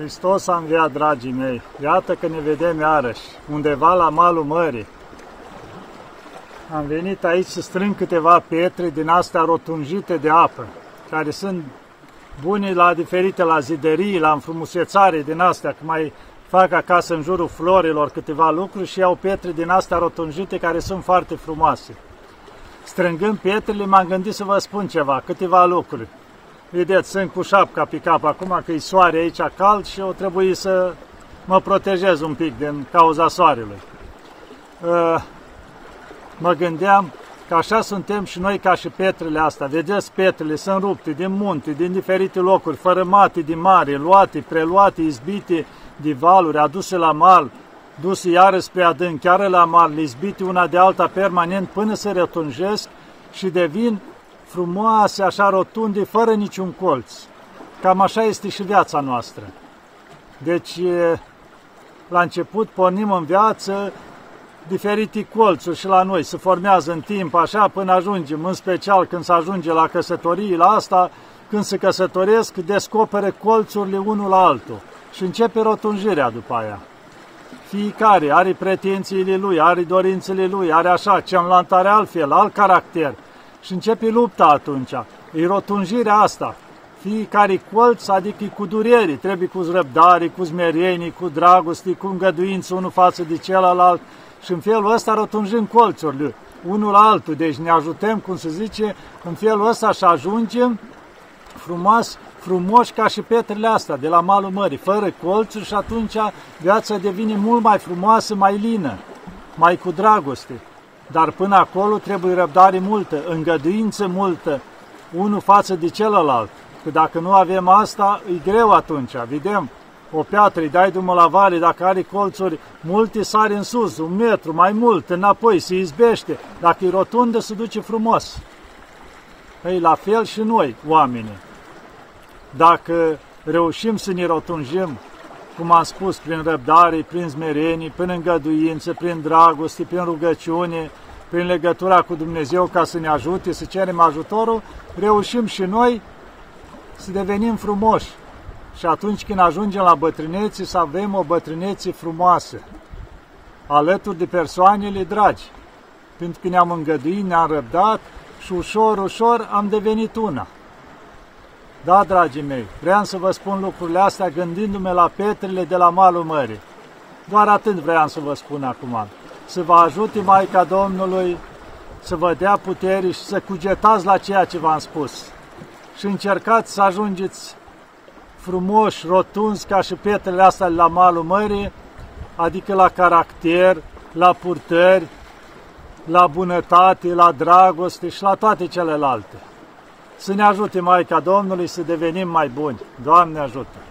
Hristos a înviat, dragii mei. Iată că ne vedem iarăși, undeva la malul mării. Am venit aici să strâng câteva pietre din astea rotunjite de apă, care sunt bune la diferite, la ziderii, la înfrumusețare din astea, că mai fac acasă în jurul florilor câteva lucruri și iau pietre din astea rotunjite care sunt foarte frumoase. Strângând pietrele, m-am gândit să vă spun ceva, câteva lucruri. Vedeți, sunt cu șapca pe cap acum că e soare aici cald și o trebuie să mă protejez un pic din cauza soarelui. Uh, mă gândeam că așa suntem și noi ca și petrele astea. Vedeți, petrele sunt rupte din munte, din diferite locuri, fărâmate din mare, luate, preluate, izbite de valuri, aduse la mal, duse iară spre adânc, chiar la mal, izbite una de alta permanent până se retunjesc și devin frumoase, așa rotunde, fără niciun colț. Cam așa este și viața noastră. Deci, la început pornim în viață diferite colțuri și la noi se formează în timp așa până ajungem, în special când se ajunge la căsătorii, la asta, când se căsătoresc, descopere colțurile unul la altul și începe rotunjirea după aia. Fiecare are pretențiile lui, are dorințele lui, are așa, celălalt are altfel, alt caracter – și începe lupta atunci. E rotunjirea asta. Fiecare colț, adică cu durere, trebuie cu răbdare, cu smerenie, cu dragoste, cu îngăduință unul față de celălalt și în felul ăsta rotunjim colțurile unul la altul. Deci ne ajutăm, cum se zice, în felul ăsta și ajungem frumos, frumoși ca și pietrele astea de la malul mării, fără colțuri și atunci viața devine mult mai frumoasă, mai lină, mai cu dragoste. Dar până acolo trebuie răbdare multă, îngăduință multă, unul față de celălalt. Că dacă nu avem asta, e greu atunci. Vedem, o piatră, îi dai drumul la vale, dacă are colțuri multe, sare în sus, un metru, mai mult, înapoi, se izbește. Dacă e rotundă, se duce frumos. Ei, la fel și noi, oamenii. Dacă reușim să ne rotunjim, cum am spus, prin răbdare, prin smerenie, prin îngăduință, prin dragoste, prin rugăciune, prin legătura cu Dumnezeu ca să ne ajute, să cerem ajutorul, reușim și noi să devenim frumoși. Și atunci când ajungem la bătrânețe, să avem o bătrânețe frumoasă, alături de persoanele dragi. Pentru că ne-am îngăduit, ne-am răbdat și ușor, ușor am devenit una. Da, dragii mei, vreau să vă spun lucrurile astea gândindu-mă la petrele de la malul mării. Doar atât vreau să vă spun acum. Să vă ajute Maica Domnului să vă dea putere și să cugetați la ceea ce v-am spus. Și încercați să ajungeți frumoși, rotunzi ca și pietrele astea la malul mării, adică la caracter, la purtări, la bunătate, la dragoste și la toate celelalte. Să ne ajute Maica Domnului să devenim mai buni. Doamne ajută!